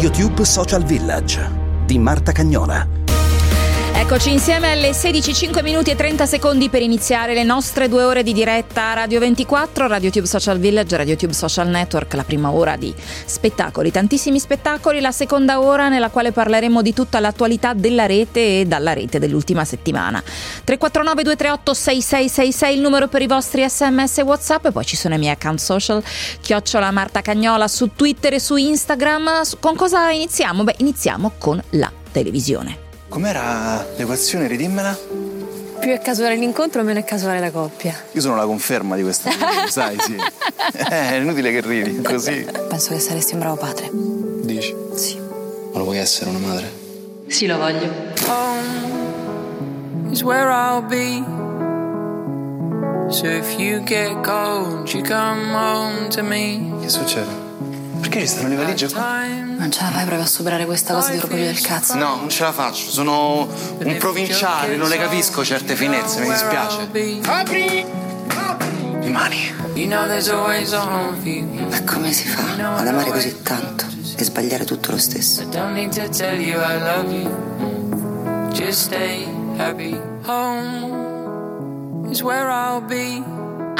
RadioTube Social Village di Marta Cagnola. Eccoci insieme alle 16, 5 minuti e 30 secondi per iniziare le nostre due ore di diretta Radio 24, RadioTube Social Village, RadioTube Social Network, la prima ora di spettacoli, tantissimi spettacoli, la seconda ora nella quale parleremo di tutta l'attualità della rete e dalla rete dell'ultima settimana. 349 238 6666 il numero per i vostri sms e whatsapp e poi ci sono i miei account social, chiocciola Marta Cagnola su Twitter e su Instagram. Con cosa iniziamo? Beh, iniziamo con la televisione. Com'era l'equazione? Ridimmela. Più è casuale l'incontro, meno è casuale la coppia. Io sono la conferma di questa cosa, sai, sì. Eh, è inutile che ridi, così. Penso che saresti un bravo padre. Dici? Sì. Ma lo vuoi essere una madre? Sì, lo voglio. Home is where I'll be. So if you get cold, you come home to me. Che succede? Perché ci stanno le valigie qua? Non ce la fai proprio a superare questa cosa di orgoglio del cazzo? No, non ce la faccio, sono un provinciale, non le capisco certe finezze, mi dispiace. Apri! Rimani. You. Ma come si fa ad amare così tanto e sbagliare tutto lo stesso? Don't need to tell you I love you. Just stay happy. Home is where I'll be.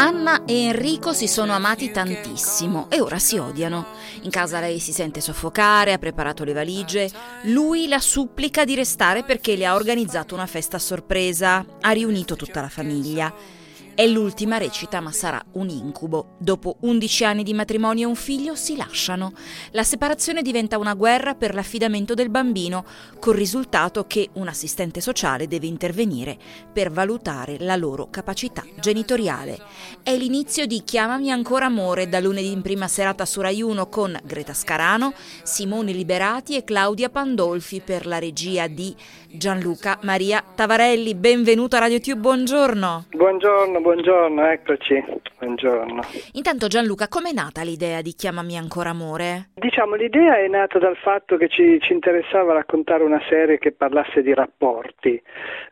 Anna e Enrico si sono amati tantissimo e ora si odiano. In casa lei si sente soffocare, ha preparato le valigie. Lui la supplica di restare perché le ha organizzato una festa a sorpresa. Ha riunito tutta la famiglia. È l'ultima recita, ma sarà un incubo. Dopo 11 anni di matrimonio e un figlio si lasciano. La separazione diventa una guerra per l'affidamento del bambino, col risultato che un assistente sociale deve intervenire per valutare la loro capacità genitoriale. È l'inizio di Chiamami ancora amore da lunedì in prima serata su Rai 1 con Greta Scarano, Simone Liberati e Claudia Pandolfi per la regia di Gianluca Maria Tavarelli. Benvenuto a Radio Tube, buongiorno. Buongiorno, buongiorno, eccoci. Buongiorno. Intanto Gianluca, com'è nata l'idea di Chiamami ancora amore? Diciamo, l'idea è nata dal fatto che ci, ci interessava raccontare una serie che parlasse di rapporti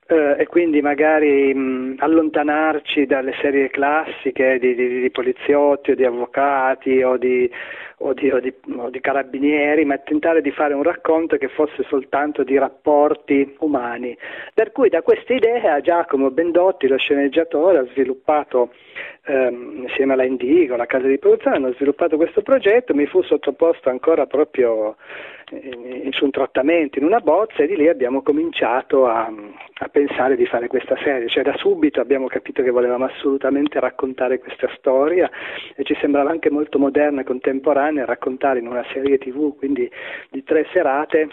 eh, e quindi magari mh, allontanarci dalle serie classiche di, di, di poliziotti o di avvocati o di, o di, o, di, o di, carabinieri, ma tentare di fare un racconto che fosse soltanto di rapporti umani. Per cui da questa idea Giacomo Bendotti, lo sceneggiatore, ha sviluppato ehm, insieme alla Indigo, la casa di produzione, hanno sviluppato questo progetto, mi fu sottoposto ancora proprio in, su un trattamento in una bozza e di lì abbiamo cominciato a, a, pensare di fare questa serie, cioè da subito abbiamo capito che volevamo assolutamente raccontare questa storia e ci sembrava anche molto moderna e contemporanea raccontare in una serie tv, quindi di tre serate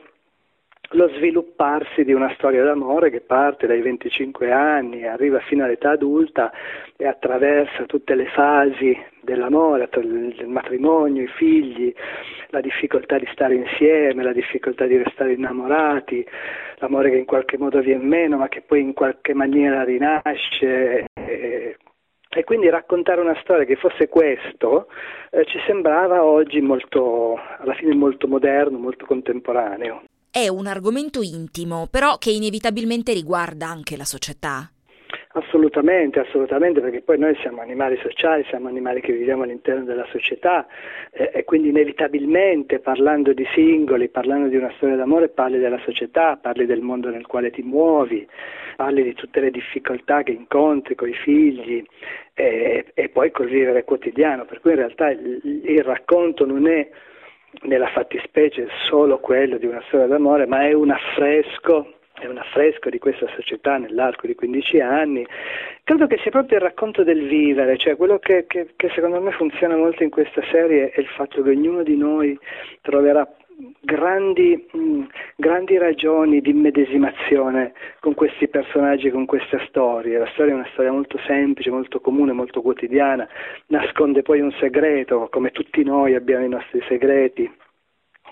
lo svilupparsi di una storia d'amore che parte dai 25 anni, arriva fino all'età adulta e attraversa tutte le fasi dell'amore, il matrimonio, i figli, la difficoltà di stare insieme, la difficoltà di restare innamorati, l'amore che in qualche modo viene meno ma che poi in qualche maniera rinasce. E, e quindi raccontare una storia che fosse questo eh, ci sembrava oggi molto, alla fine molto moderno, molto contemporaneo. È un argomento intimo, però che inevitabilmente riguarda anche la società. Assolutamente, assolutamente, perché poi noi siamo animali sociali, siamo animali che viviamo all'interno della società eh, e quindi inevitabilmente parlando di singoli, parlando di una storia d'amore, parli della società, parli del mondo nel quale ti muovi, parli di tutte le difficoltà che incontri con i figli eh, e poi col vivere quotidiano, per cui in realtà il, il racconto non è nella fattispecie solo quello di una storia d'amore, ma è un affresco è un affresco di questa società nell'arco di 15 anni. Credo che sia proprio il racconto del vivere, cioè quello che, che, che, secondo me funziona molto in questa serie è il fatto che ognuno di noi troverà grandi, mh, grandi ragioni di immedesimazione con questi personaggi, con questa storia. La storia è una storia molto semplice, molto comune, molto quotidiana, nasconde poi un segreto, come tutti noi abbiamo i nostri segreti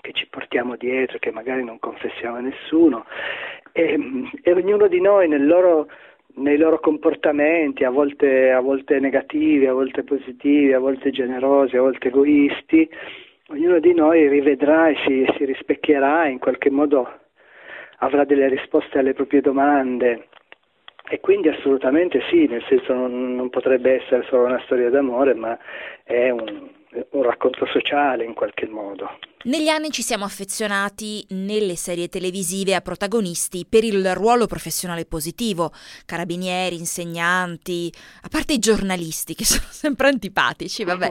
che ci portiamo dietro, che magari non confessiamo a nessuno e, e ognuno di noi nel loro nei loro comportamenti, a volte, a volte negativi, a volte positivi, a volte generosi, a volte egoisti, ognuno di noi rivedrà e si, si rispecchierà in qualche modo avrà delle risposte alle proprie domande. E quindi assolutamente sì, nel senso non, non potrebbe essere solo una storia d'amore, ma è un, un racconto sociale in qualche modo. Negli anni ci siamo affezionati nelle serie televisive a protagonisti per il ruolo professionale positivo, carabinieri, insegnanti, a parte i giornalisti che sono sempre antipatici, vabbè.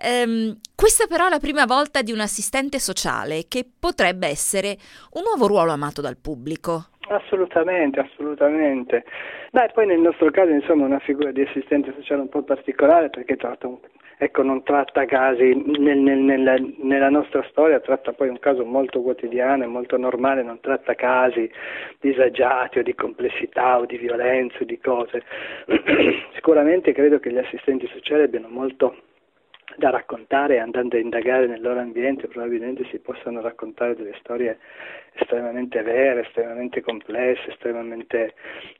Ehm, questa però è la prima volta di un assistente sociale che potrebbe essere un nuovo ruolo amato dal pubblico. Assolutamente, assolutamente. Beh, poi nel nostro caso insomma una figura di assistente sociale un po' particolare perché tratta un, ecco, non tratta casi nel, nel, nella, nella, nostra storia, tratta poi un caso molto quotidiano e molto normale, non tratta casi disagiati o di complessità o di violenza o di cose. Sicuramente credo che gli assistenti sociali abbiano molto da raccontare andando a indagare nel loro ambiente probabilmente si possano raccontare delle storie estremamente vere, estremamente complesse, estremamente,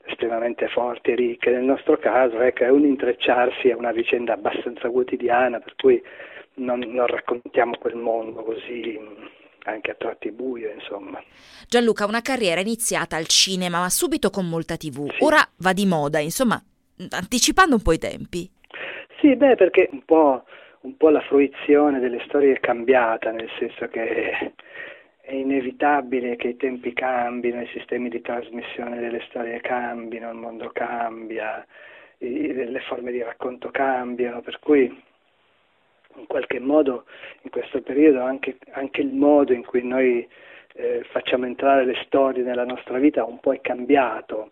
estremamente forti e ricche. Nel nostro caso ecco, è un intrecciarsi, è una vicenda abbastanza quotidiana per cui non, non raccontiamo quel mondo così anche a tratti buio, insomma. Gianluca, una carriera iniziata al cinema, ma subito con molta TV. Sì. Ora va di moda, insomma, anticipando un po' i tempi. Sì, beh, perché un po' un po' la fruizione delle storie è cambiata, nel senso che è inevitabile che i tempi cambino, i sistemi di trasmissione delle storie cambino, il mondo cambia, le forme di racconto cambiano, per cui in qualche modo in questo periodo anche, anche il modo in cui noi eh, facciamo entrare le storie nella nostra vita un po' è cambiato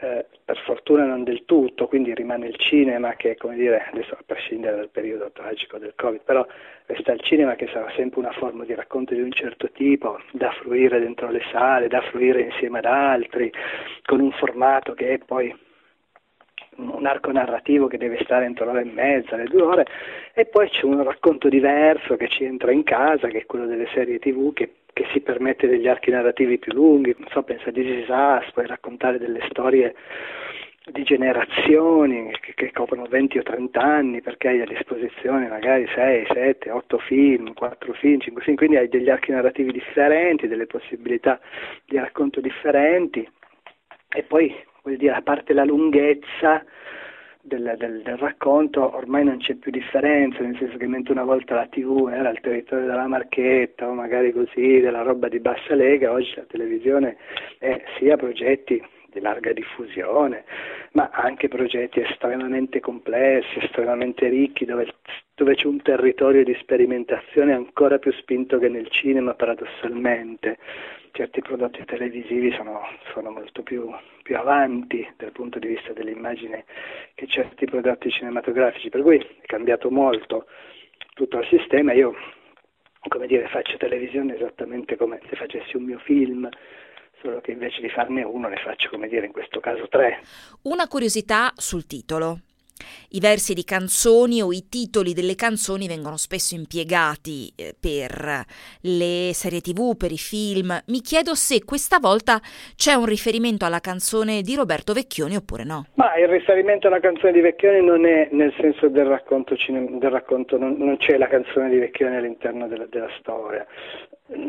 eh, per fortuna non del tutto, quindi rimane il cinema che, come dire, adesso a prescindere dal periodo tragico del Covid, però resta il cinema che sarà sempre una forma di racconto di un certo tipo, da fruire dentro le sale, da fruire insieme ad altri, con un formato che è poi un arco narrativo che deve stare entro l'ora e mezza, le due ore, e poi c'è un racconto diverso che ci entra in casa, che è quello delle serie tv, che che si permette degli archi narrativi più lunghi, non so, pensa a This Is Us, puoi raccontare delle storie di generazioni che, che, coprono 20 o 30 anni perché hai a disposizione magari 6, 7, 8 film, 4 film, 5 film, quindi hai degli archi narrativi differenti, delle possibilità di racconto differenti. E poi vuol dire a parte la lunghezza del, del, del, racconto ormai non c'è più differenza, nel senso che mentre una volta la tv era il territorio della marchetta o magari così, della roba di bassa lega, oggi la televisione è sia progetti di larga diffusione, ma anche progetti estremamente complessi, estremamente ricchi, dove, dove c'è un territorio di sperimentazione ancora più spinto che nel cinema paradossalmente certi prodotti televisivi sono, sono molto più, più, avanti dal punto di vista dell'immagine che certi prodotti cinematografici, per cui è cambiato molto tutto il sistema. Io, come dire, faccio televisione esattamente come se facessi un mio film, solo che invece di farne uno ne faccio, come dire, in questo caso tre. Una curiosità sul titolo. I versi di canzoni o i titoli delle canzoni vengono spesso impiegati eh, per le serie tv, per i film. Mi chiedo se questa volta c'è un riferimento alla canzone di Roberto Vecchioni oppure no. Ma il riferimento alla canzone di Vecchioni non è nel senso del racconto, cinem- del racconto non, non, c'è la canzone di Vecchioni all'interno della, della storia.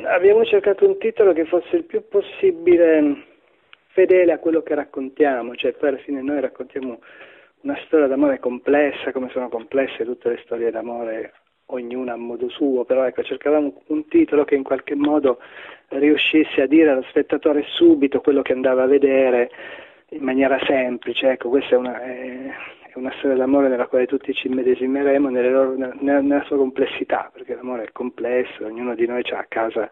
Abbiamo cercato un titolo che fosse il più possibile fedele a quello che raccontiamo, cioè poi alla fine noi raccontiamo una storia d'amore complessa, come sono complesse tutte le storie d'amore, ognuna a modo suo, però ecco, cercavamo un titolo che in qualche modo riuscisse a dire allo spettatore subito quello che andava a vedere in maniera semplice, ecco, questa è una, è, è una storia d'amore nella quale tutti ci immedesimeremo loro, nella, nella, sua complessità, perché l'amore è complesso, ognuno di noi ha a casa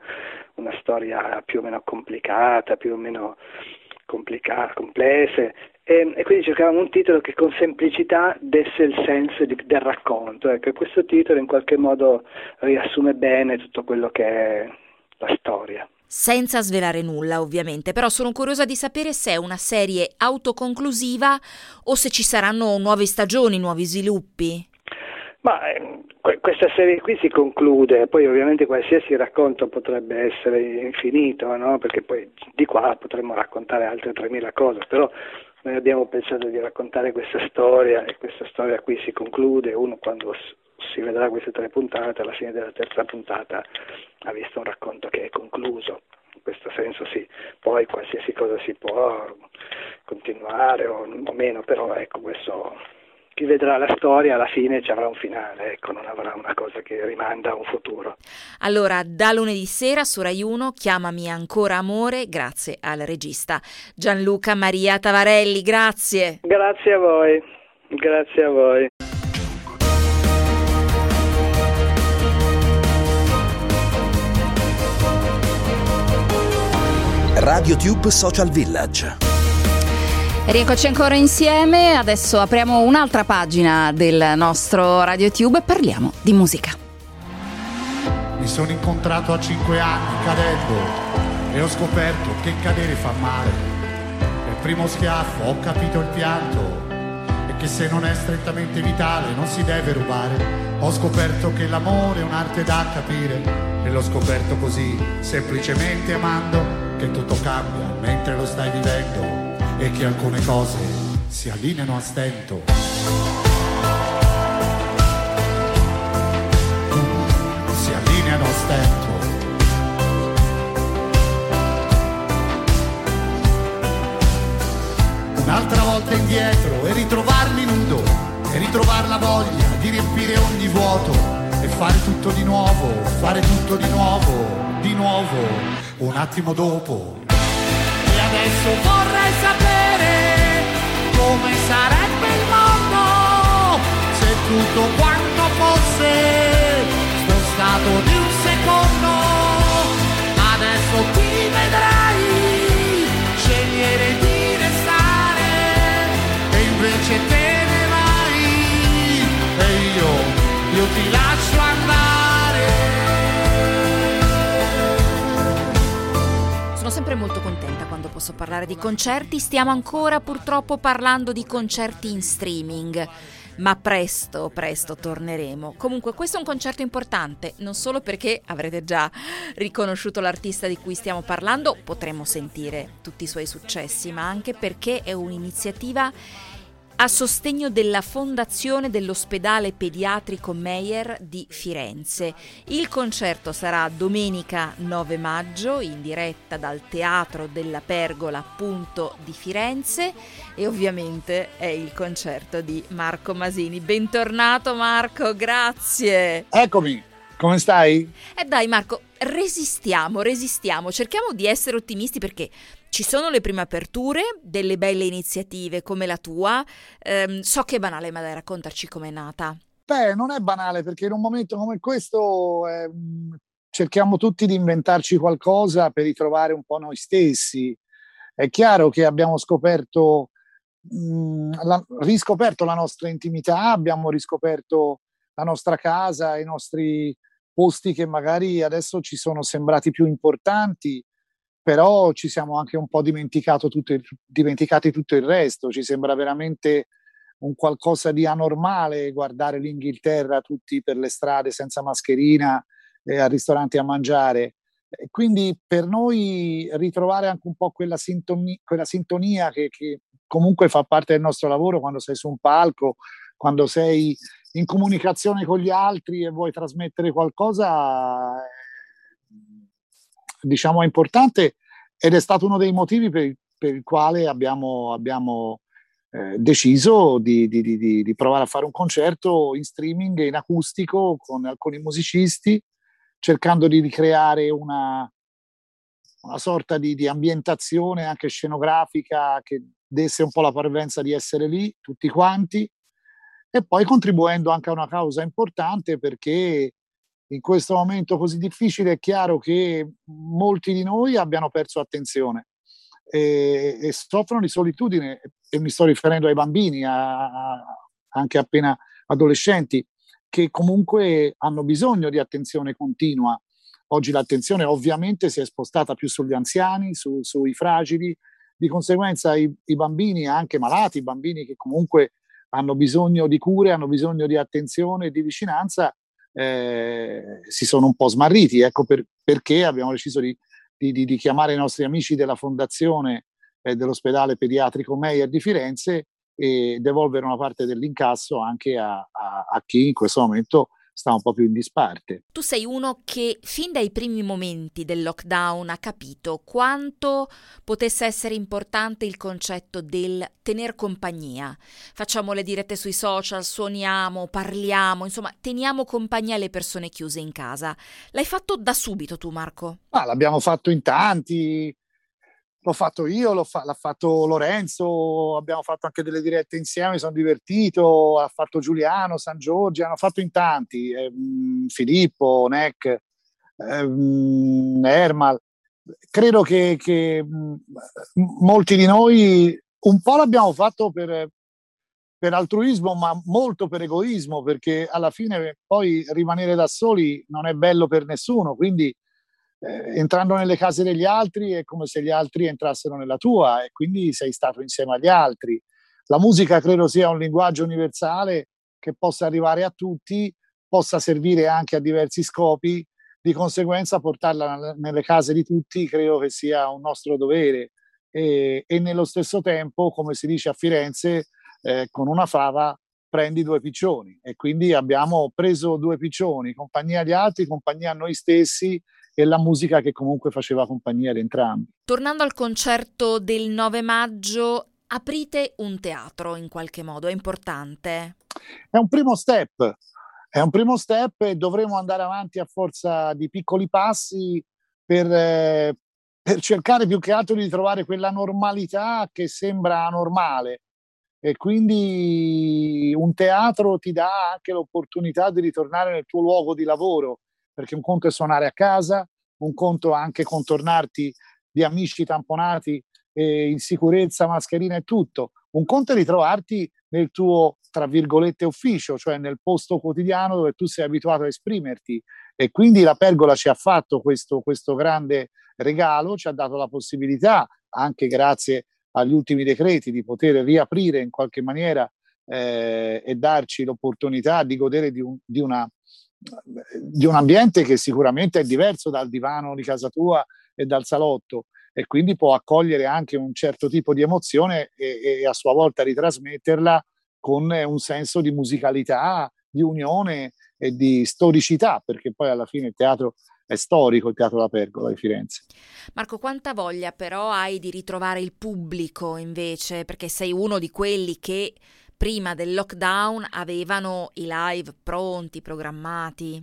una storia più o meno complicata, più o meno complicate, complesse e, e, quindi cercavamo un titolo che con semplicità desse il senso di, del racconto. Ecco, questo titolo in qualche modo riassume bene tutto quello che è la storia. Senza svelare nulla, ovviamente, però sono curiosa di sapere se è una serie autoconclusiva o se ci saranno nuove stagioni, nuovi sviluppi. Ma eh, questa serie qui si conclude, poi ovviamente qualsiasi racconto potrebbe essere infinito, no? perché poi di qua potremmo raccontare altre 3.000 cose, però noi abbiamo pensato di raccontare questa storia e questa storia qui si conclude, uno quando si vedrà queste tre puntate, alla fine della terza puntata ha visto un racconto che è concluso, in questo senso sì, poi qualsiasi cosa si può continuare o, o meno, però ecco questo chi vedrà la storia alla fine ci avrà un finale, ecco, non avrà una cosa che rimanda a un futuro. Allora, da lunedì sera su Rai 1, chiamami ancora amore, grazie al regista Gianluca Maria Tavarelli, grazie. Grazie a voi, grazie a voi. RadioTube Social Village. Rieccoci ancora insieme, adesso apriamo un'altra pagina del nostro RadioTube e parliamo di musica. Mi sono incontrato a cinque anni cadendo e ho scoperto che cadere fa male. Il primo schiaffo ho capito il pianto e che se non è strettamente vitale non si deve rubare. Ho scoperto che l'amore è un'arte da capire e l'ho scoperto così, semplicemente amando, che tutto cambia mentre lo stai vivendo e che alcune cose si allineano a stento. Si allineano a stento. Un'altra volta indietro e ritrovarmi nudo e ritrovare la voglia di riempire ogni vuoto e fare tutto di nuovo, fare tutto di nuovo, di nuovo, un attimo dopo adesso vorrei sapere come sarebbe il mondo se tutto quanto fosse spostato di un secondo. Adesso qui vedrai scegliere di restare e invece te ne vai e io, io ti lascio andare. Sono sempre molto contenta posso parlare di concerti, stiamo ancora purtroppo parlando di concerti in streaming. Ma presto, presto torneremo. Comunque questo è un concerto importante, non solo perché avrete già riconosciuto l'artista di cui stiamo parlando, potremo sentire tutti i suoi successi, ma anche perché è un'iniziativa a sostegno della Fondazione dell'Ospedale Pediatrico Meyer di Firenze. Il concerto sarà domenica 9 maggio in diretta dal Teatro della Pergola appunto di Firenze e ovviamente è il concerto di Marco Masini. Bentornato Marco, grazie. Eccomi, come stai? E eh dai Marco, resistiamo, resistiamo, cerchiamo di essere ottimisti perché ci sono le prime aperture, delle belle iniziative come la tua. Eh, so che è banale, ma dai, raccontarci com'è nata. Beh, non è banale perché in un momento come questo eh, cerchiamo tutti di inventarci qualcosa per ritrovare un po' noi stessi. È chiaro che abbiamo scoperto, mh, la, riscoperto la nostra intimità, abbiamo riscoperto la nostra casa, i nostri posti che magari adesso ci sono sembrati più importanti però ci siamo anche un po' tutto il, dimenticati tutto il resto, ci sembra veramente un qualcosa di anormale guardare l'Inghilterra tutti per le strade senza mascherina, eh, al ristorante a mangiare. Quindi per noi ritrovare anche un po' quella, sintonia, quella sintonia che, che, comunque fa parte del nostro lavoro quando sei su un palco, quando sei in comunicazione con gli altri e vuoi trasmettere qualcosa, diciamo, è importante ed è stato uno dei motivi per, per il quale abbiamo, abbiamo eh, deciso di, di, di, di, provare a fare un concerto in streaming, in acustico, con alcuni musicisti, cercando di ricreare una, una sorta di, ambientazione anche scenografica che desse un po' la parvenza di essere lì, tutti quanti, e poi contribuendo anche a una causa importante perché in questo momento così difficile è chiaro che molti di noi abbiano perso attenzione e, e soffrono di solitudine e mi sto riferendo ai bambini, a, a, anche appena adolescenti, che comunque hanno bisogno di attenzione continua. Oggi l'attenzione ovviamente si è spostata più sugli anziani, su, sui fragili, di conseguenza i, i bambini, anche malati, i bambini che comunque hanno bisogno di cure, hanno bisogno di attenzione e di vicinanza, eh, si sono un po' smarriti. Ecco per, perché abbiamo deciso di, di, di, chiamare i nostri amici della fondazione eh, dell'ospedale pediatrico Meyer di Firenze e devolvere una parte dell'incasso anche a, a, a chi in questo momento sta un po' più in disparte. Tu sei uno che fin dai primi momenti del lockdown ha capito quanto potesse essere importante il concetto del tener compagnia. Facciamo le dirette sui social, suoniamo, parliamo, insomma, teniamo compagnia alle persone chiuse in casa. L'hai fatto da subito tu, Marco? Ah, l'abbiamo fatto in tanti l'ho fatto io, fa- l'ha fatto Lorenzo, abbiamo fatto anche delle dirette insieme, mi sono divertito, ha fatto Giuliano, San Giorgio, hanno fatto in tanti, eh, Filippo, Neck, eh, Ermal. Credo che, che mh, molti di noi un po' l'abbiamo fatto per, per altruismo, ma molto per egoismo, perché alla fine poi rimanere da soli non è bello per nessuno, quindi eh, entrando nelle case degli altri è come se gli altri entrassero nella tua e quindi sei stato insieme agli altri. La musica credo sia un linguaggio universale che possa arrivare a tutti, possa servire anche a diversi scopi, di conseguenza portarla nelle case di tutti credo che sia un nostro dovere e, e nello stesso tempo, come si dice a Firenze, eh, con una fava prendi due piccioni e quindi abbiamo preso due piccioni, compagnia agli altri, compagnia a noi stessi e la musica che comunque faceva compagnia ad entrambi. Tornando al concerto del 9 maggio, aprite un teatro in qualche modo, è importante? È un primo step, è un primo step e dovremo andare avanti a forza di piccoli passi per, eh, per cercare più che altro di trovare quella normalità che sembra anormale e quindi un teatro ti dà anche l'opportunità di ritornare nel tuo luogo di lavoro perché un conto è suonare a casa, un conto è anche contornarti di amici tamponati eh, in sicurezza, mascherina e tutto. Un conto è ritrovarti nel tuo, tra virgolette, ufficio, cioè nel posto quotidiano dove tu sei abituato a esprimerti. E quindi la Pergola ci ha fatto questo, questo grande regalo, ci ha dato la possibilità, anche grazie agli ultimi decreti, di poter riaprire in qualche maniera eh, e darci l'opportunità di godere di, un, di una di un ambiente che sicuramente è diverso dal divano di casa tua e dal salotto e quindi può accogliere anche un certo tipo di emozione e, e a sua volta ritrasmetterla con un senso di musicalità, di unione e di storicità, perché poi alla fine il teatro è storico, il Teatro La Pergola di Firenze. Marco, quanta voglia però hai di ritrovare il pubblico invece, perché sei uno di quelli che prima del lockdown avevano i live pronti, programmati?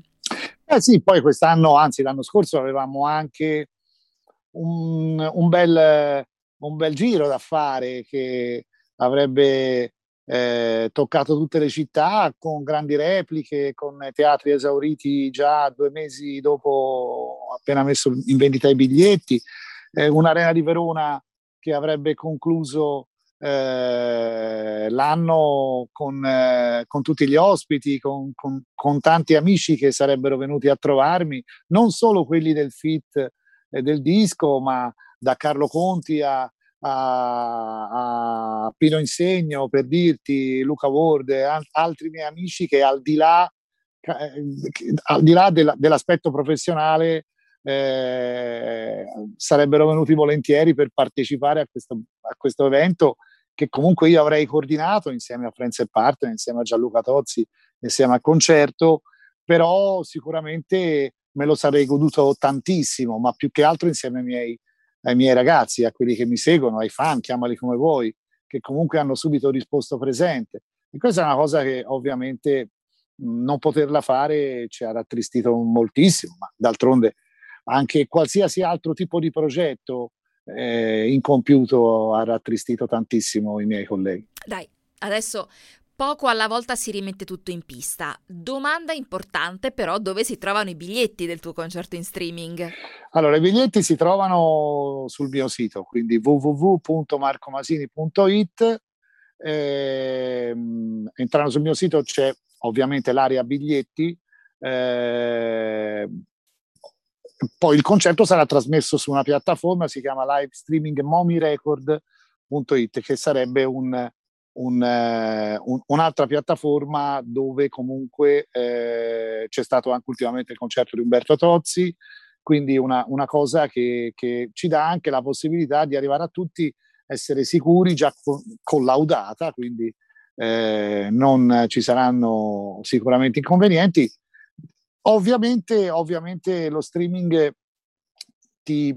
Eh sì, poi quest'anno, anzi l'anno scorso avevamo anche un, un, bel, un bel giro da fare che avrebbe eh, toccato tutte le città con grandi repliche, con teatri esauriti già due mesi dopo appena messo in vendita i biglietti, eh, un'arena di Verona che avrebbe concluso eh, l'anno con, eh, con, tutti gli ospiti, con, con, con, tanti amici che sarebbero venuti a trovarmi, non solo quelli del fit eh, del disco, ma da Carlo Conti a, a, a Pino Insegno, per dirti, Luca Ward, a, altri miei amici che al di là, eh, al di là della, dell'aspetto professionale eh, sarebbero venuti volentieri per partecipare a questo, a questo evento che comunque io avrei coordinato insieme a Friends e Partner, insieme a Gianluca Tozzi, insieme al concerto, però sicuramente me lo sarei goduto tantissimo, ma più che altro insieme ai miei, ai miei ragazzi, a quelli che mi seguono, ai fan, chiamali come vuoi, che comunque hanno subito risposto presente. E questa è una cosa che ovviamente non poterla fare ci ha rattristito moltissimo, ma d'altronde anche qualsiasi altro tipo di progetto eh, incompiuto ha rattristito tantissimo i miei colleghi. Dai, adesso poco alla volta si rimette tutto in pista. Domanda importante però, dove si trovano i biglietti del tuo concerto in streaming? Allora, i biglietti si trovano sul mio sito, quindi www.marcomasini.it. Eh, entrando sul mio sito c'è ovviamente l'area biglietti, eh, poi il concerto sarà trasmesso su una piattaforma, si chiama live streaming momirecord.it, che sarebbe un, un, uh, un, un'altra piattaforma dove comunque eh, c'è stato anche ultimamente il concerto di Umberto Tozzi, quindi una, una cosa che, che, ci dà anche la possibilità di arrivare a tutti essere sicuri, già collaudata, quindi eh, non ci saranno sicuramente inconvenienti. Ovviamente, ovviamente lo streaming ti,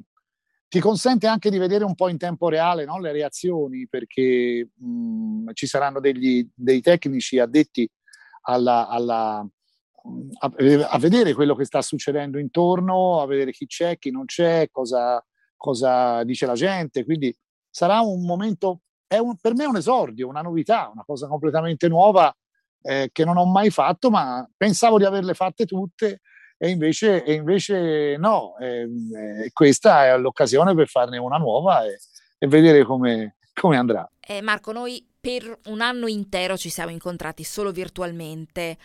ti, consente anche di vedere un po' in tempo reale no? le reazioni, perché mh, ci saranno degli, dei tecnici addetti alla, alla, a, a, vedere quello che sta succedendo intorno, a vedere chi c'è, chi non c'è, cosa, cosa dice la gente. Quindi sarà un momento, un, per me è un esordio, una novità, una cosa completamente nuova eh, che non ho mai fatto, ma pensavo di averle fatte tutte e invece, e invece no. Eh, eh, questa è l'occasione per farne una nuova e, e vedere come, come andrà. Eh, Marco, noi per un anno intero ci siamo incontrati solo virtualmente.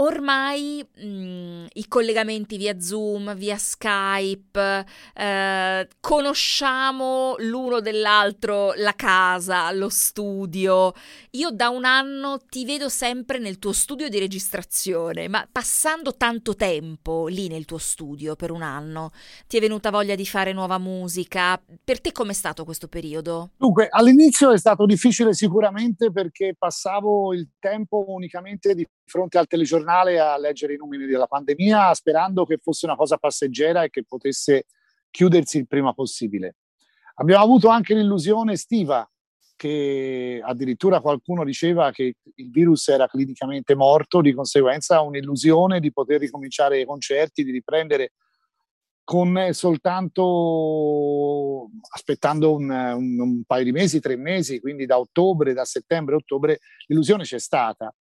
Ormai mh, mm, i collegamenti via Zoom, via Skype, eh, conosciamo l'uno dell'altro la casa, lo studio. Io da un anno ti vedo sempre nel tuo studio di registrazione, ma passando tanto tempo lì nel tuo studio per un anno, ti è venuta voglia di fare nuova musica? Per te com'è stato questo periodo? Dunque, all'inizio è stato difficile sicuramente perché passavo il tempo unicamente di fronte al telegiornale a leggere i numeri della pandemia sperando che fosse una cosa passeggera e che potesse chiudersi il prima possibile. Abbiamo avuto anche l'illusione estiva che addirittura qualcuno diceva che il virus era clinicamente morto, di conseguenza un'illusione di poter ricominciare i concerti, di riprendere con soltanto aspettando un, un, un, paio di mesi, tre mesi, quindi da ottobre, da settembre, ottobre, l'illusione c'è stata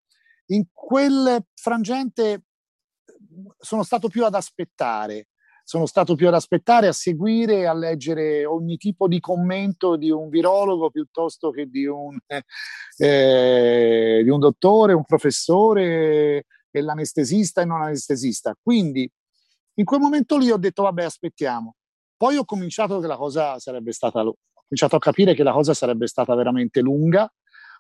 in quel frangente sono stato più ad aspettare, sono stato più ad aspettare, a seguire, a leggere ogni tipo di commento di un virologo piuttosto che di un, eh, di un dottore, un professore, e l'anestesista e non anestesista. Quindi in quel momento lì ho detto vabbè aspettiamo. Poi ho cominciato che la cosa sarebbe stata, ho cominciato a capire che la cosa sarebbe stata veramente lunga.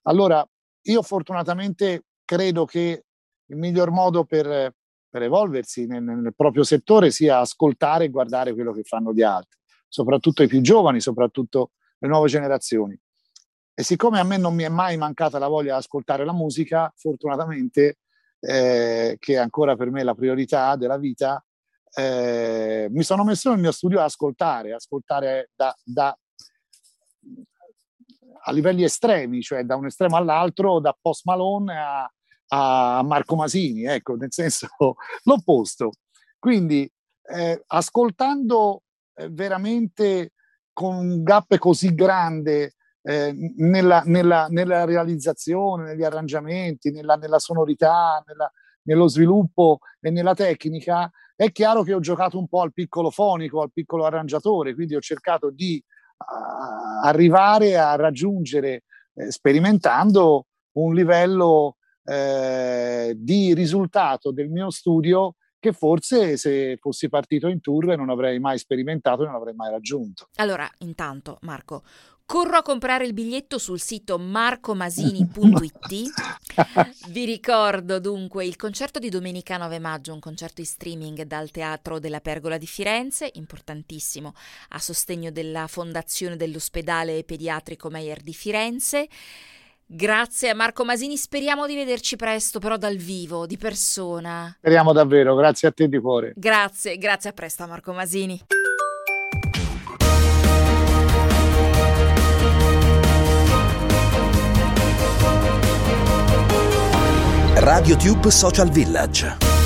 Allora io fortunatamente credo che il miglior modo per, per evolversi nel, nel, proprio settore sia ascoltare e guardare quello che fanno gli altri, soprattutto i più giovani, soprattutto le nuove generazioni. E siccome a me non mi è mai mancata la voglia di ascoltare la musica, fortunatamente, eh, che è ancora per me la priorità della vita, eh, mi sono messo nel mio studio ad ascoltare, ascoltare da, da a livelli estremi, cioè da un estremo all'altro, da Post Malone a, a Marco Masini, ecco, nel senso l'opposto. Quindi eh, ascoltando eh, veramente con un gap così grande eh, nella, nella, nella, realizzazione, negli arrangiamenti, nella, nella sonorità, nello sviluppo e nella tecnica, è chiaro che ho giocato un po' al piccolo fonico, al piccolo arrangiatore, quindi ho cercato di uh, arrivare a raggiungere, eh, sperimentando, un livello eh, di risultato del mio studio che forse se fossi partito in tour non avrei mai sperimentato e non avrei mai raggiunto. Allora, intanto, Marco, corro a comprare il biglietto sul sito marcomasini.it. Vi ricordo dunque il concerto di domenica 9 maggio, un concerto in streaming dal Teatro della Pergola di Firenze, importantissimo, a sostegno della Fondazione dell'Ospedale Pediatrico Meyer di Firenze. Grazie a Marco Masini, speriamo di vederci presto, però dal vivo, di persona. Speriamo davvero, grazie a te di cuore. Grazie, grazie a presto Marco Masini. Radio Tube Social Village.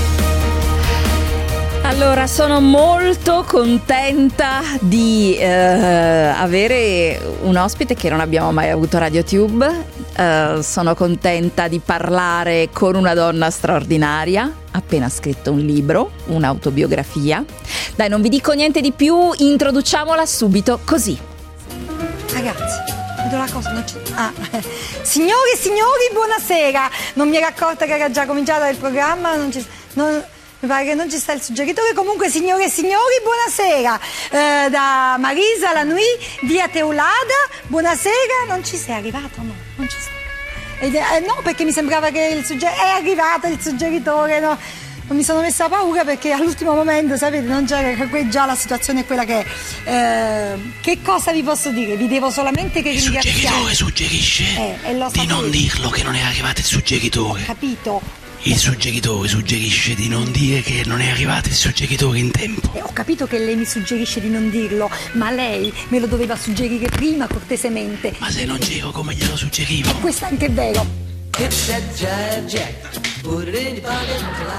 Allora, sono molto contenta di eh, avere un ospite che non abbiamo mai avuto a RadioTube. Eh, sono contenta di parlare con una donna straordinaria, appena scritto un libro, un'autobiografia. Dai, non vi dico niente di più, introduciamola subito così. Ragazzi, vedo la cosa, non c'è... Ah. Signori e signori, buonasera! Non mi ero accorta che era già cominciato il programma, non ci... Non... Mi pare che non ci sta il suggeritore. Comunque, signore e signori, buonasera. Eh, da Marisa, la Nui, via Teulada. Buonasera. Non ci sei arrivato? No, non ci sei. Eh, no, perché mi sembrava che il suggeritore... È arrivato il suggeritore, no? mi sono messa paura perché all'ultimo momento, sapete, non c'era già la situazione è quella che è. Eh, che cosa vi posso dire? Vi devo solamente che Il suggeritore suggerisce Eh, di non dirlo che non è arrivato il suggeritore. Capito? Il suggeritore suggerisce di non dire che non è arrivato il suggeritore in tempo. Eh, Ho capito che lei mi suggerisce di non dirlo, ma lei me lo doveva suggerire prima cortesemente. Ma se non c'ero come glielo suggerivo? Questo anche è vero.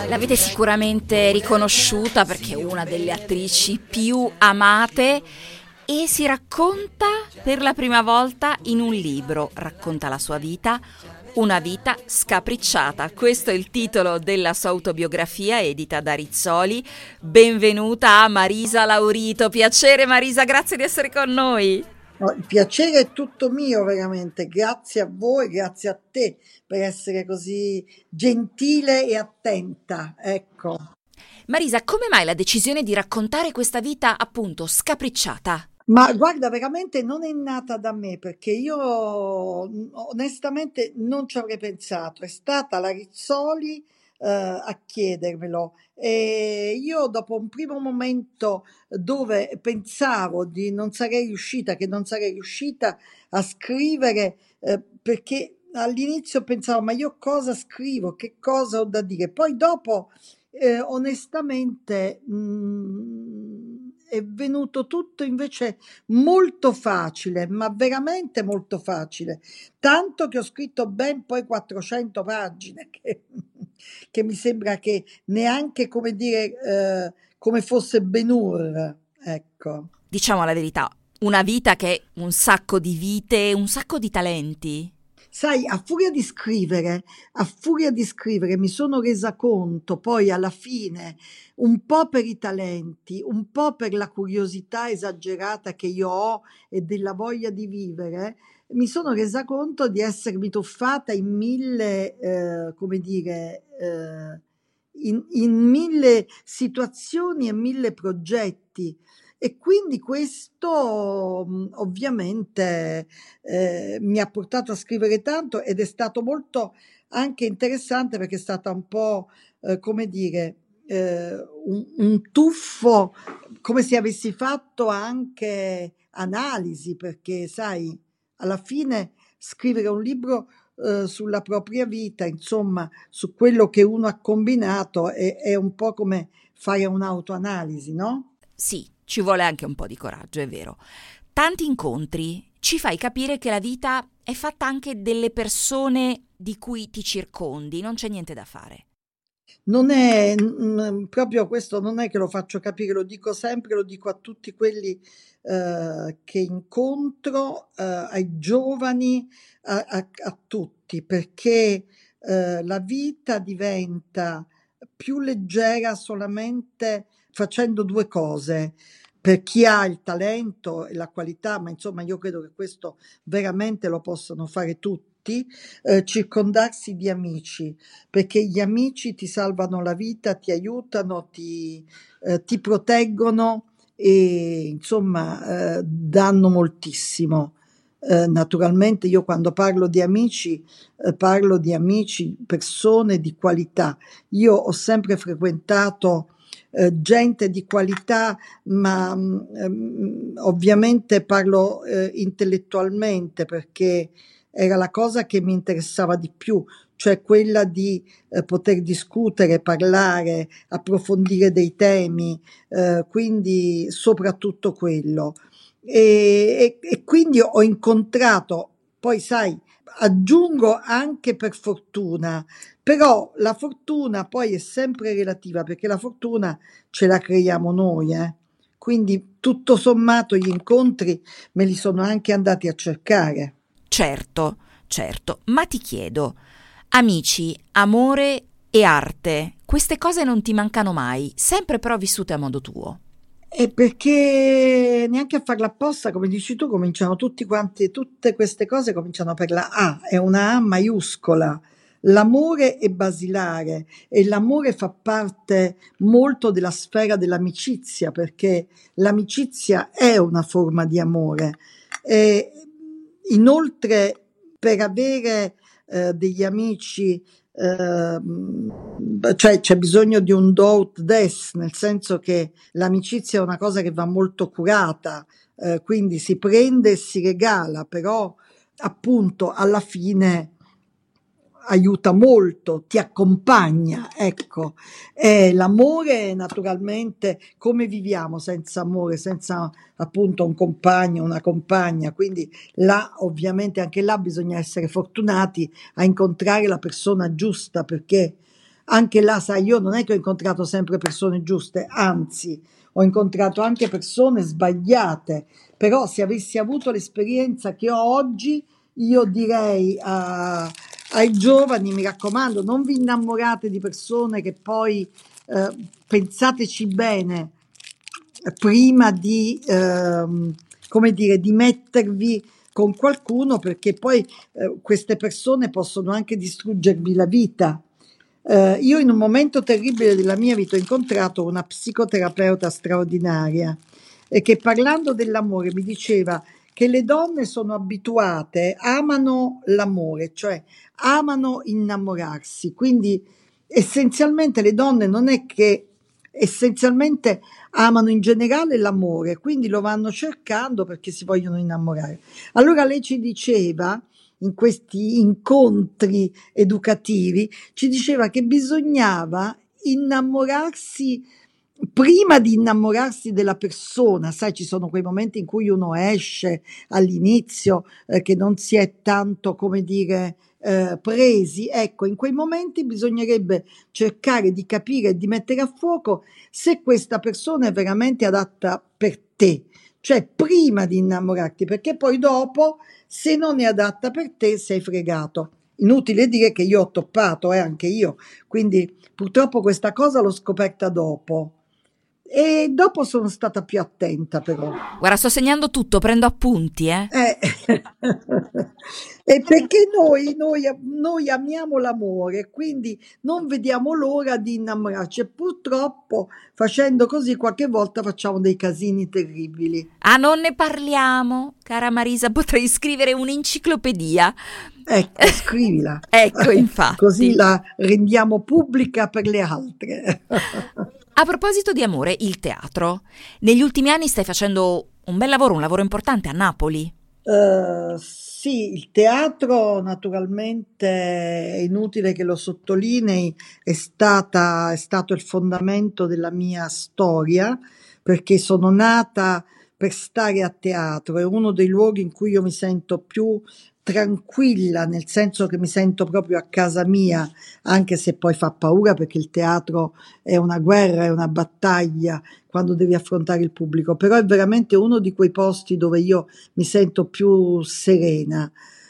L'avete sicuramente riconosciuta perché è una delle attrici più amate e si racconta per la prima volta in un libro. Racconta la sua vita, una vita scapricciata. Questo è il titolo della sua autobiografia edita da Rizzoli. Benvenuta a Marisa Laurito. Piacere Marisa, grazie di essere con noi. No, il piacere è tutto mio, veramente. Grazie a voi, grazie a te per essere così gentile e attenta. Ecco. Marisa, come mai la decisione di raccontare questa vita appunto scapricciata? Ma guarda, veramente non è nata da me perché io onestamente non ci avrei pensato. È stata la Rizzoli eh, a chiedermelo. E io dopo un primo momento dove pensavo di non sarei riuscita, che non sarei riuscita a scrivere eh, perché all'inizio pensavo ma io cosa scrivo, che cosa ho da dire. Poi dopo eh, onestamente mh, è venuto tutto invece molto facile, ma veramente molto facile. Tanto che ho scritto ben poi 400 pagine, che, che mi sembra che neanche come dire eh, come fosse Ben-Hur, ecco. Diciamo la verità, una vita che è un sacco di vite, un sacco di talenti. Sai, a furia di scrivere, a furia di scrivere mi sono resa conto poi alla fine, un po' per i talenti, un po' per la curiosità esagerata che io ho e della voglia di vivere, mi sono resa conto di essermi tuffata in mille, eh, come dire, eh, in, in mille situazioni e mille progetti. E quindi questo mh, ovviamente eh, mi ha portato a scrivere tanto ed è stato molto anche interessante perché è stata un po', eh, come dire, eh, un, un tuffo, come se avessi fatto anche analisi, perché sai, alla fine scrivere un libro eh, sulla propria vita, insomma, su quello che uno ha combinato è, è un po' come fare un'autoanalisi, no? Sì, ci vuole anche un po' di coraggio, è vero. Tanti incontri ci fai capire che la vita è fatta anche delle persone di cui ti circondi, non c'è niente da fare. Non è mm, proprio questo, non è che lo faccio capire, lo dico sempre, lo dico a tutti quelli eh, che incontro, eh, ai giovani, a, a- a tutti, perché eh, la vita diventa più leggera solamente facendo due cose. Per chi ha il talento e la qualità, ma insomma io credo che questo veramente lo possano fare tutti, eh, circondarsi di amici, perché gli amici ti salvano la vita, ti aiutano, ti, eh, ti proteggono e insomma eh, danno moltissimo. Eh, naturalmente io quando parlo di amici eh, parlo di amici, persone di qualità. Io ho sempre frequentato eh, gente di qualità, ma mm, ehm, ovviamente parlo eh, intellettualmente perché era la cosa che mi interessava di più, cioè quella di eh, poter discutere, parlare, approfondire dei temi, eh, quindi soprattutto quello. E, e- e quindi ho incontrato, poi sai, aggiungo anche per fortuna, però la fortuna poi è sempre relativa perché la fortuna ce la creiamo noi, eh. Quindi tutto sommato gli incontri me li sono anche andati a cercare. Certo, certo, ma ti chiedo, amici, amore e arte, queste cose non ti mancano mai, sempre però vissute a modo tuo. E perché neanche a farla apposta, come dici tu, cominciano tutti quanti, tutte queste cose cominciano per la A, è una A maiuscola. L'amore è basilare e l'amore fa parte molto della sfera dell'amicizia, perché l'amicizia è una forma di amore. E inoltre, per avere eh, degli amici eh, cioè c'è bisogno di un do ut des, nel senso che l'amicizia è una cosa che va molto curata, eh, quindi si prende e si regala, però appunto alla fine aiuta molto, ti accompagna, ecco. E l'amore naturalmente, come viviamo senza amore, senza appunto un compagno, una compagna, quindi là ovviamente anche là bisogna essere fortunati a incontrare la persona giusta perché anche là, sai, io non è che ho incontrato sempre persone giuste, anzi, ho incontrato anche persone sbagliate, però se avessi avuto l'esperienza che ho oggi, io direi a, ai giovani, mi raccomando, non vi innamorate di persone che poi eh, pensateci bene prima di, ehm, come dire, di mettervi con qualcuno perché poi eh, queste persone possono anche distruggervi la vita. Eh, io in un momento terribile della mia vita ho incontrato una psicoterapeuta straordinaria e che parlando dell'amore mi diceva che le donne sono abituate, amano l'amore, cioè amano innamorarsi, quindi essenzialmente le donne non è che essenzialmente amano in generale l'amore, quindi lo vanno cercando perché si vogliono innamorare. Allora lei ci diceva in questi incontri educativi, ci diceva che bisognava innamorarsi prima di innamorarsi della persona, sai, ci sono quei momenti in cui uno esce all'inizio eh, che non si è tanto, come dire, eh, presi, ecco, in quei momenti bisognerebbe cercare di capire e di mettere a fuoco se questa persona è veramente adatta per te, cioè prima di innamorarti, perché poi dopo, se non è adatta per te, sei fregato. Inutile dire che io ho toppato, eh, anche io, quindi purtroppo questa cosa l'ho scoperta dopo e dopo sono stata più attenta però. Guarda, sto segnando tutto, prendo appunti, eh. eh. e perché noi, noi, noi, amiamo l'amore, quindi non vediamo l'ora di innamorarci e purtroppo facendo così qualche volta facciamo dei casini terribili. Ah, non ne parliamo, cara Marisa, potrei scrivere un'enciclopedia. Ecco, scrivila. ecco, infatti. Così la rendiamo pubblica per le altre. A proposito di amore, il teatro. Negli ultimi anni stai facendo un bel lavoro, un lavoro importante a Napoli. Uh, sì, il teatro naturalmente è inutile che lo sottolinei, è, stata, è stato il fondamento della mia storia perché sono nata per stare a teatro, è uno dei luoghi in cui io mi sento più tranquilla, nel senso che mi sento proprio a casa mia, anche se poi fa paura perché il teatro è una guerra, è una battaglia quando devi affrontare il pubblico, però è veramente uno di quei posti dove io mi sento più serena.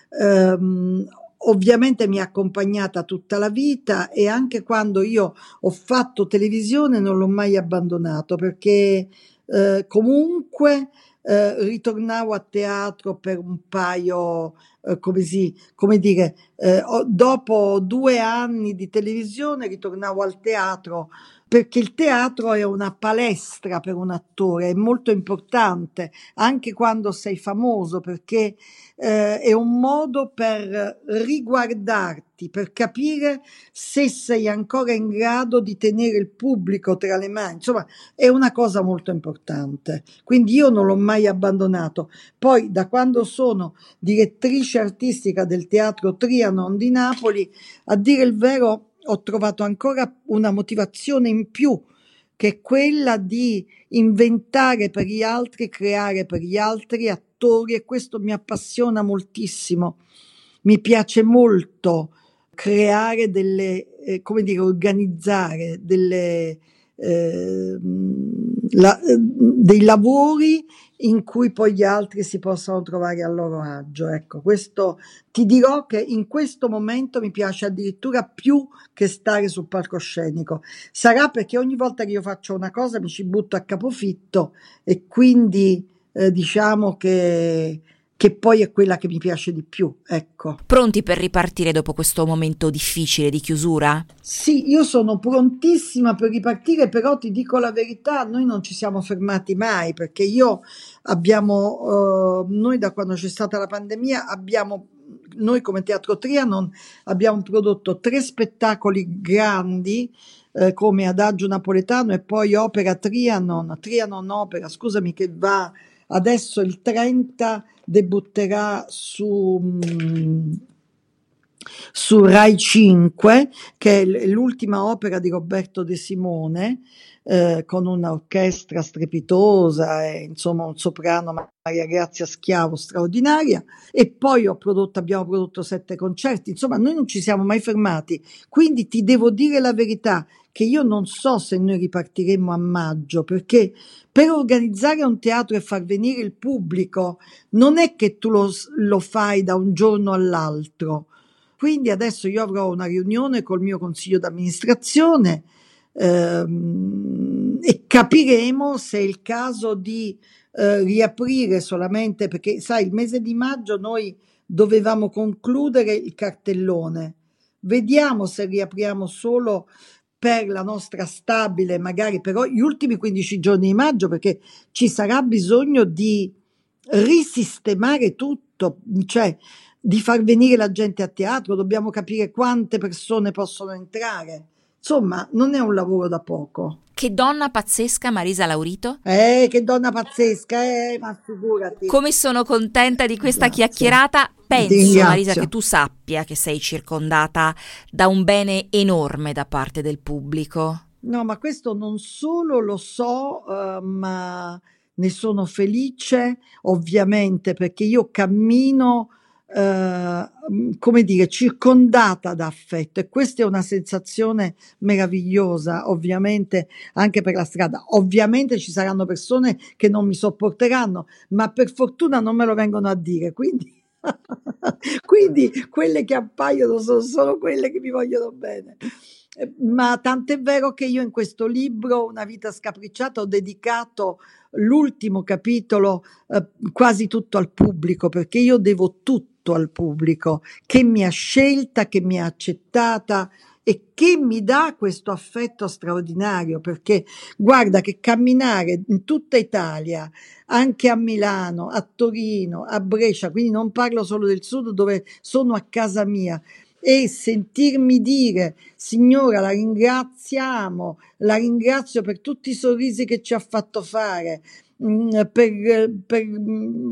Um, ovviamente mi ha accompagnata tutta la vita e anche quando io ho fatto televisione non l'ho mai abbandonato perché eh, comunque eh, ritornavo a teatro per un paio, eh, come, si, come dire, eh, dopo due anni di televisione ritornavo al teatro perché il teatro è una palestra per un attore, è molto importante anche quando sei famoso perché eh, è un modo per riguardarti, per capire se sei ancora in grado di tenere il pubblico tra le mani, insomma è una cosa molto importante, quindi io non l'ho mai abbandonato. Poi da quando sono direttrice artistica del teatro Trianon di Napoli, a dire il vero ho trovato ancora una motivazione in più che è quella di inventare per gli altri, creare per gli altri attori e questo mi appassiona moltissimo. Mi piace molto creare delle, eh, come dire, organizzare delle, eh, la, dei lavori in cui poi gli altri si possano trovare a loro agio. Ecco, questo ti dirò che in questo momento mi piace addirittura più che stare sul palcoscenico. Sarà perché ogni volta che io faccio una cosa mi ci butto a capofitto e quindi eh, diciamo che che poi è quella che mi piace di più, ecco. Pronti per ripartire dopo questo momento difficile di chiusura? Sì, io sono prontissima per ripartire, però ti dico la verità, noi non ci siamo fermati mai perché io abbiamo, uh, noi da quando c'è stata la pandemia abbiamo noi come Teatro Trianon abbiamo prodotto tre spettacoli grandi eh, come Adagio Napoletano e poi Opera Trianon, Trianon Opera, scusami, che va adesso il 30 debutterà su... Mm, su Rai 5, che è l'ultima opera di Roberto De Simone, eh, con un'orchestra strepitosa e insomma un soprano Maria Grazia Schiavo straordinaria. E poi ho prodotto, abbiamo prodotto sette concerti, insomma noi non ci siamo mai fermati, quindi ti devo dire la verità che io non so se noi ripartiremo a maggio perché per organizzare un teatro e far venire il pubblico non è che tu lo, lo fai da un giorno all'altro. Quindi adesso io avrò una riunione col mio consiglio d'amministrazione ehm, e capiremo se è il caso di eh, riaprire solamente perché sai il mese di maggio noi dovevamo concludere il cartellone. Vediamo se riapriamo solo per la nostra stabile magari però gli ultimi 15 giorni di maggio perché ci sarà bisogno di risistemare tutto. Cioè di far venire la gente a teatro dobbiamo capire quante persone possono entrare Insomma, non è un lavoro da poco. Che donna pazzesca Marisa Laurito? Eh, che donna pazzesca, eh, ma figurati. Come sono contenta di questa Grazie. chiacchierata. Penso, Marisa, che tu sappia che sei circondata da un bene enorme da parte del pubblico. No, ma questo non solo lo so, uh, ma ne sono felice, ovviamente, perché io cammino eh, come dire, circondata da affetto e questa è una sensazione meravigliosa, ovviamente anche per la strada. Ovviamente ci saranno persone che non mi sopporteranno, ma per fortuna non me lo vengono a dire, quindi quindi quelle che appaiono sono solo quelle che mi vogliono bene. Eh, ma tant'è vero che io in questo libro, Una vita scapricciata, ho dedicato l'ultimo capitolo eh, quasi tutto al pubblico, perché io devo tutto al pubblico, che mi ha scelta, che mi ha accettata e che mi dà questo affetto straordinario, perché guarda che camminare in tutta Italia, anche a Milano, a Torino, a Brescia, quindi non parlo solo del sud dove sono a casa mia, e sentirmi dire Signora la ringraziamo, la ringrazio per tutti i sorrisi che ci ha fatto fare, per, per,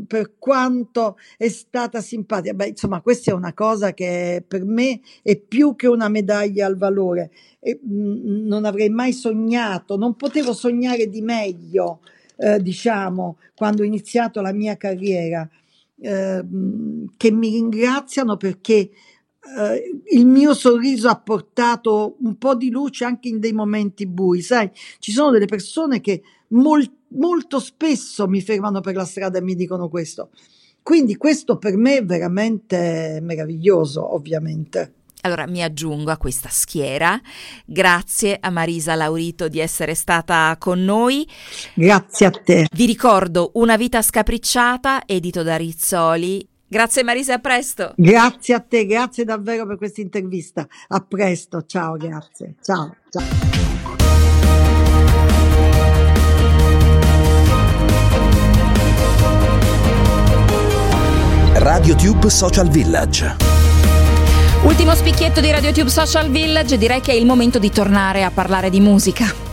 per, quanto è stata simpatica. Beh, insomma, questa è una cosa che per me è più che una medaglia al valore. E, mm, non avrei mai sognato, non potevo sognare di meglio, eh, diciamo, quando ho iniziato la mia carriera, eh, che mi ringraziano perché Uh, il mio sorriso ha portato un po' di luce anche in dei momenti bui, sai, ci sono delle persone che mol- molto spesso mi fermano per la strada e mi dicono questo. Quindi questo per me è veramente meraviglioso, ovviamente. Allora mi aggiungo a questa schiera. Grazie a Marisa Laurito di essere stata con noi. Grazie a te. Vi ricordo Una vita scapricciata, edito da Rizzoli, Grazie Marisa, a presto. Grazie a te, grazie davvero per questa intervista. A presto, ciao, grazie. Ciao, ciao. RadioTube Social Village. Ultimo spicchietto di RadioTube Social Village, direi che è il momento di tornare a parlare di musica.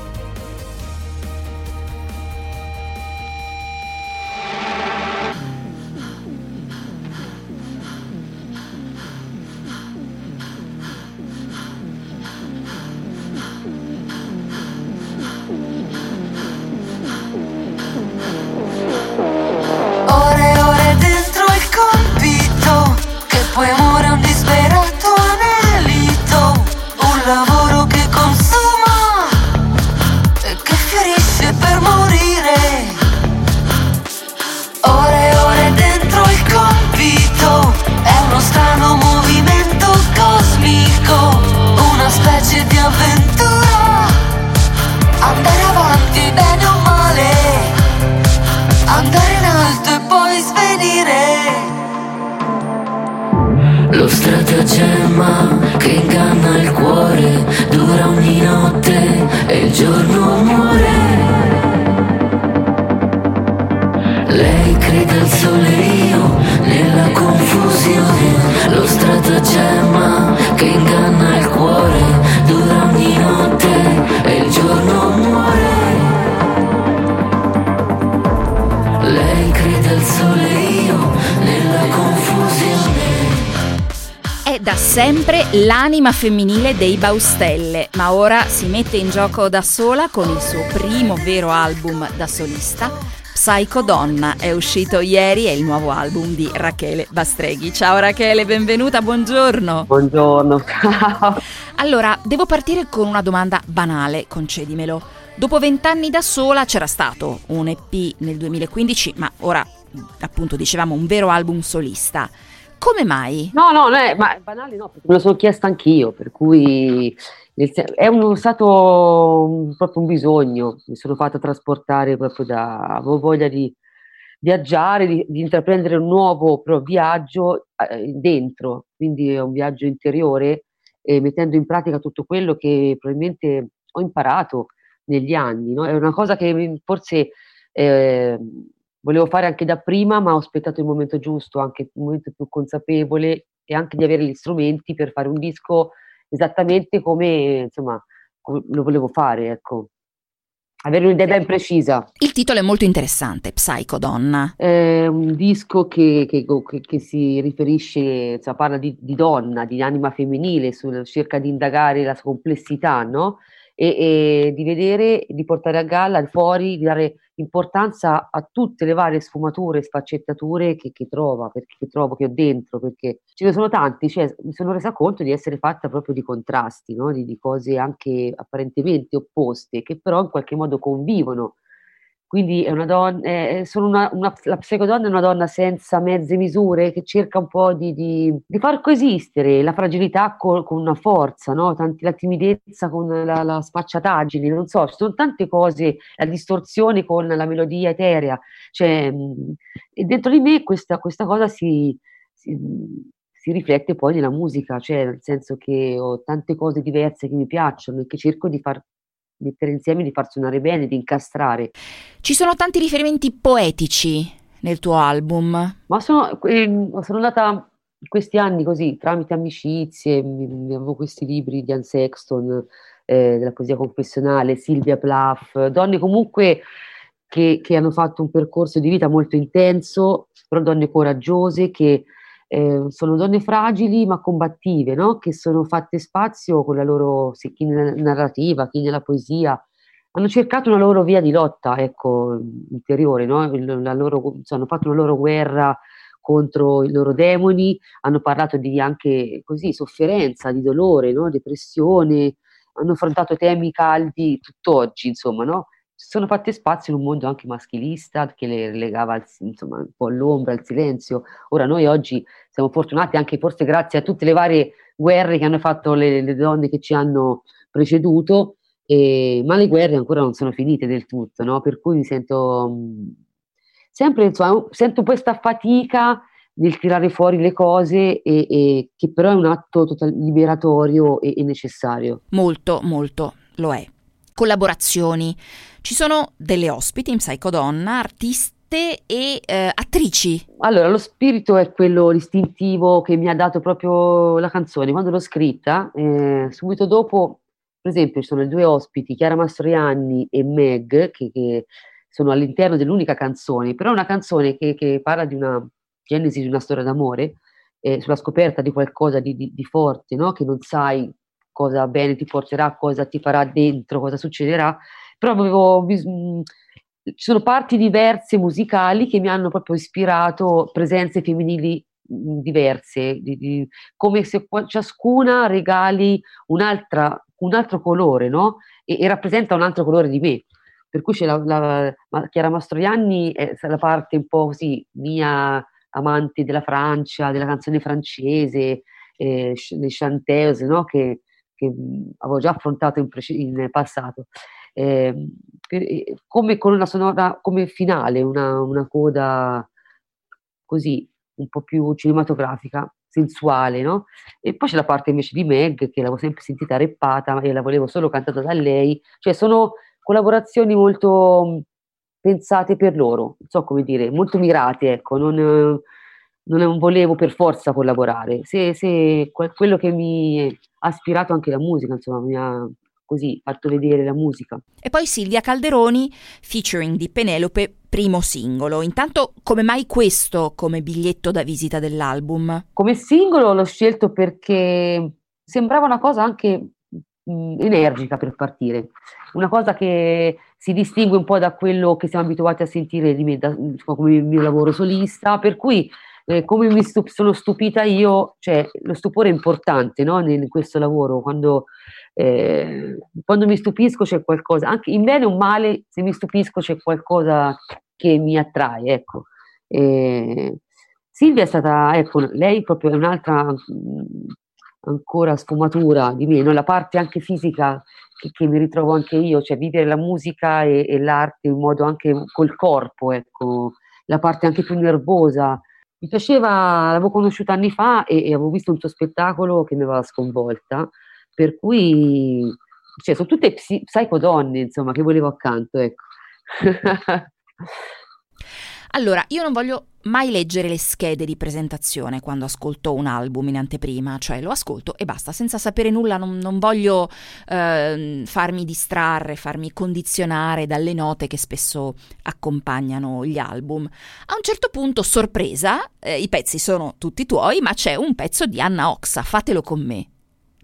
L'anima femminile dei Baustelle, ma ora si mette in gioco da sola con il suo primo vero album da solista. Psycho Donna è uscito ieri, è il nuovo album di Rachele Bastreghi. Ciao Rachele, benvenuta, buongiorno. Buongiorno, ciao. Allora, devo partire con una domanda banale, concedimelo. Dopo vent'anni da sola c'era stato un EP nel 2015, ma ora appunto dicevamo un vero album solista. Come mai? No, no, no è, ma è banale no, perché me lo sono chiesta anch'io, per cui è un, stato un, proprio un bisogno, mi sono fatta trasportare proprio da, avevo voglia di viaggiare, di, di intraprendere un nuovo viaggio eh, dentro, quindi è un viaggio interiore, eh, mettendo in pratica tutto quello che probabilmente ho imparato negli anni, no? è una cosa che forse... Eh, volevo fare anche da prima, ma ho aspettato il momento giusto, anche il momento più consapevole e anche di avere gli strumenti per fare un disco esattamente come, insomma, come lo volevo fare, ecco. Avere un'idea ben precisa. Il titolo è molto interessante, Psycho Donna. È un disco che, che, che, si riferisce, insomma, parla di, di, donna, di anima femminile, su, cerca di indagare la complessità, no? e, e di vedere, di portare a galla fuori, di dare importanza a tutte le varie sfumature, sfaccettature che, che trova, perché, che trovo, che ho dentro, perché ce ne sono tanti, cioè, mi sono resa conto di essere fatta proprio di contrasti, no? di, di cose anche apparentemente opposte, che però in qualche modo convivono quindi è una donna, è, sono una, una, la psicodonna è una donna senza mezze misure che cerca un po' di, di, di far coesistere la fragilità con, con una forza, no? Tanti, la timidezza con la, la, sfacciataggine, non so, ci sono tante cose, la distorsione con la melodia eterea, cioè, e dentro di me questa, questa cosa si, si, si riflette poi nella musica, cioè nel senso che ho tante cose diverse che mi piacciono e che cerco di far mettere insieme, di far suonare bene, di incastrare. Ci sono tanti riferimenti poetici nel tuo album. Ma sono, eh, sono andata questi anni così, tramite amicizie, avevo questi libri di Anne Sexton, eh, della poesia confessionale, Silvia Plath, donne comunque che, che hanno fatto un percorso di vita molto intenso, però donne coraggiose che eh, sono donne fragili ma combattive, no? che sono fatte spazio con la loro, sì, chi nella narrativa, chi nella poesia, hanno cercato una loro via di lotta, ecco, interiore, no? loro, hanno fatto una loro guerra contro i loro demoni, hanno parlato di anche così, sofferenza, di dolore, no? depressione, hanno affrontato temi caldi tutt'oggi, insomma, no? Sono fatte spazio in un mondo anche maschilista che le relegava al, insomma, un po' all'ombra, al silenzio. Ora noi oggi siamo fortunati anche forse grazie a tutte le varie guerre che hanno fatto le, le donne che ci hanno preceduto, eh, ma le guerre ancora non sono finite del tutto, no? per cui mi sento mh, sempre, insomma, sento questa fatica nel tirare fuori le cose e, e che però è un atto total- liberatorio e, e necessario. Molto, molto lo è collaborazioni. Ci sono delle ospiti in Psychodonna, artiste e eh, attrici. Allora, lo spirito è quello istintivo che mi ha dato proprio la canzone. Quando l'ho scritta, eh, subito dopo, per esempio, ci sono le due ospiti, Chiara Mastroianni e Meg, che, che sono all'interno dell'unica canzone, però è una canzone che, che, parla di una genesi di una storia d'amore, eh, sulla scoperta di qualcosa di, di, di forte, no? che non sai cosa bene ti porterà, cosa ti farà dentro, cosa succederà, però avevo bisogno ci sono parti diverse musicali che mi hanno proprio ispirato presenze femminili diverse, di, di, come se ciascuna regali un altro colore, no? E, e, rappresenta un altro colore di me. Per cui c'è la, la, la Chiara Mastroianni è la parte un po' così mia amante della Francia, della canzone francese, eh, le chanteuse, no? Che, che avevo già affrontato in, prece- in passato. Eh, come colonna sonora, come finale, una, una, coda così, un po' più cinematografica, sensuale, no? E poi c'è la parte invece di Meg, che l'avevo sempre sentita reppata e la volevo solo cantata da lei, cioè sono collaborazioni molto pensate per loro, non so come dire, molto mirate, ecco, non non volevo per forza collaborare, se, se quello che mi ha ispirato anche la musica, insomma, mi ha così fatto vedere la musica. E poi Silvia Calderoni, featuring di Penelope, primo singolo. Intanto, come mai questo come biglietto da visita dell'album? Come singolo l'ho scelto perché sembrava una cosa anche mh, energica per partire, una cosa che si distingue un po' da quello che siamo abituati a sentire di me da, come il mio lavoro solista, per cui eh, come mi stup- sono stupita io, cioè lo stupore è importante no? in questo lavoro, quando, eh, quando mi stupisco c'è qualcosa, anche in bene o male, se mi stupisco c'è qualcosa che mi attrae, ecco. E Silvia è stata, ecco, lei proprio è un'altra ancora sfumatura di me, no? la parte anche fisica che, che, mi ritrovo anche io, cioè vivere la musica e, e, l'arte in modo anche col corpo, ecco, la parte anche più nervosa. Mi piaceva, l'avevo conosciuta anni fa e, e avevo visto un suo spettacolo che mi aveva sconvolta, per cui cioè, sono tutte psi, psycho donne, insomma, che volevo accanto, ecco. Allora, io non voglio mai leggere le schede di presentazione quando ascolto un album in anteprima, cioè lo ascolto e basta, senza sapere nulla, non, non voglio eh, farmi distrarre, farmi condizionare dalle note che spesso accompagnano gli album. A un certo punto, sorpresa, eh, i pezzi sono tutti tuoi, ma c'è un pezzo di Anna Oxa, fatelo con me.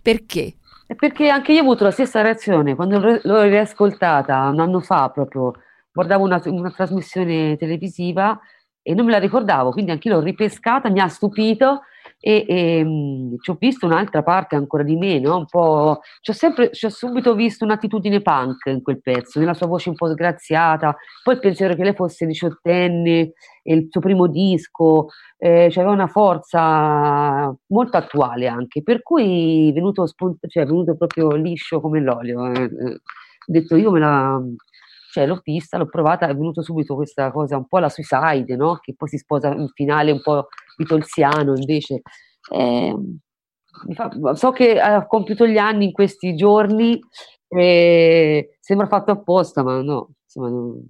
Perché? Perché anche io ho avuto la stessa reazione quando l'ho riascoltata un anno fa proprio guardavo una, una trasmissione televisiva e non me la ricordavo, quindi anche l'ho ripescata, mi ha stupito e, e mh, ci ho visto un'altra parte ancora di me, no? un po', ci ho, sempre, ci ho subito visto un'attitudine punk in quel pezzo, nella sua voce un po' sgraziata, poi il pensiero che lei fosse diciottenne, e il suo primo disco, eh, cioè aveva una forza molto attuale anche, per cui è venuto, spont- cioè, è venuto proprio liscio come l'olio. Eh. Ho detto io me la cioè l'ho vista, l'ho provata, è venuto subito questa cosa un po' la suicide, no? Che poi si sposa in finale un po' vitolziano invece. Eh, fa, so che ha compiuto gli anni in questi giorni, eh, sembra fatto apposta, ma no, insomma, no.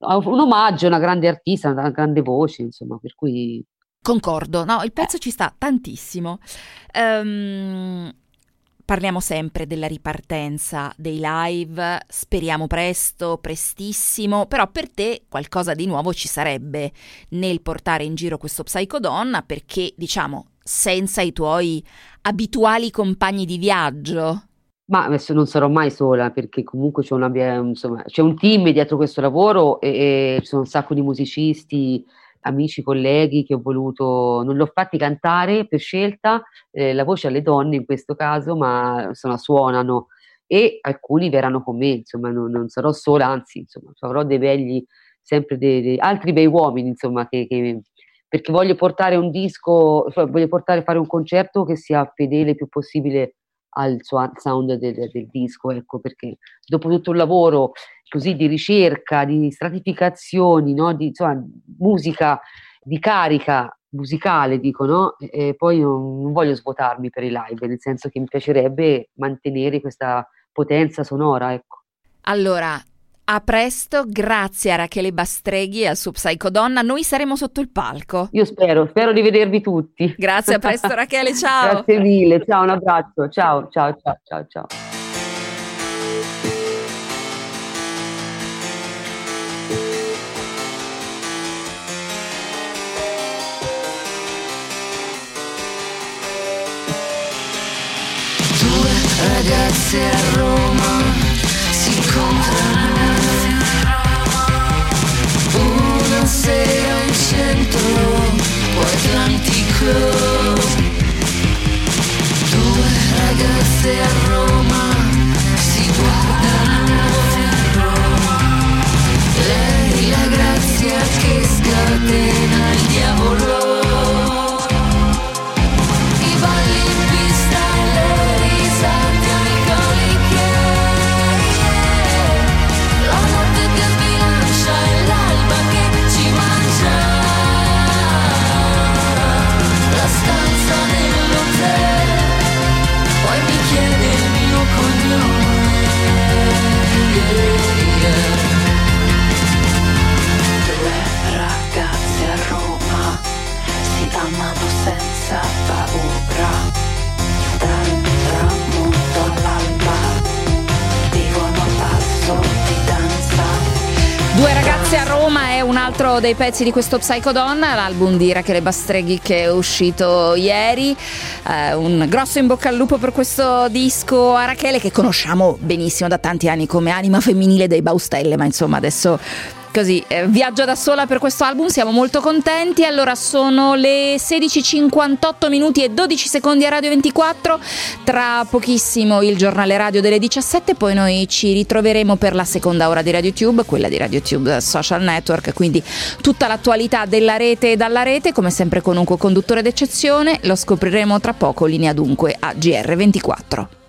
un omaggio, una grande artista, una grande voce, insomma, per cui... Concordo, no, il pezzo ci sta tantissimo. Um, Parliamo sempre della ripartenza dei live, speriamo presto, prestissimo, però per te qualcosa di nuovo ci sarebbe nel portare in giro questo psicodonna perché, diciamo, senza i tuoi abituali compagni di viaggio. Ma adesso non sarò mai sola perché comunque c'è, una, insomma, c'è un team dietro questo lavoro e, e ci sono un sacco di musicisti amici, colleghi che ho voluto, non l'ho fatti cantare per scelta, eh, la voce alle donne in questo caso, ma insomma suonano e alcuni verranno con me, insomma non, non sarò sola, anzi insomma avrò dei belli, sempre dei, dei altri bei uomini, insomma che, che, perché voglio portare un disco, voglio portare fare un concerto che sia fedele il più possibile al sound del, del, disco, ecco, perché dopo tutto il lavoro così di ricerca, di stratificazioni, no? di insomma, musica, di carica musicale, dico, no? E poi non voglio svuotarmi per i live, nel senso che mi piacerebbe mantenere questa potenza sonora, ecco. Allora, a presto, grazie a Rachele Bastreghi e al suo Psychodonna. Noi saremo sotto il palco. Io spero, spero di vedervi tutti. Grazie, a presto Rachele, ciao. grazie mille, ciao, un abbraccio. Ciao, ciao, ciao, ciao, ciao. Due ragazze a Roma o dei pezzi di questo Psychodonna, l'album di Rachele Bastreghi che è uscito ieri. Eh, un grosso in bocca al lupo per questo disco a Rachele che conosciamo benissimo da tanti anni come anima femminile dei Baustelle, ma insomma adesso Così, eh, viaggia da sola per questo album, siamo molto contenti. Allora sono le 16.58 minuti e 12 secondi a Radio 24. Tra pochissimo il giornale radio delle 17, poi noi ci ritroveremo per la seconda ora di RadioTube, quella di RadioTube Social Network, quindi tutta l'attualità della rete e dalla rete, come sempre con un co-conduttore d'eccezione. Lo scopriremo tra poco, linea dunque a GR24.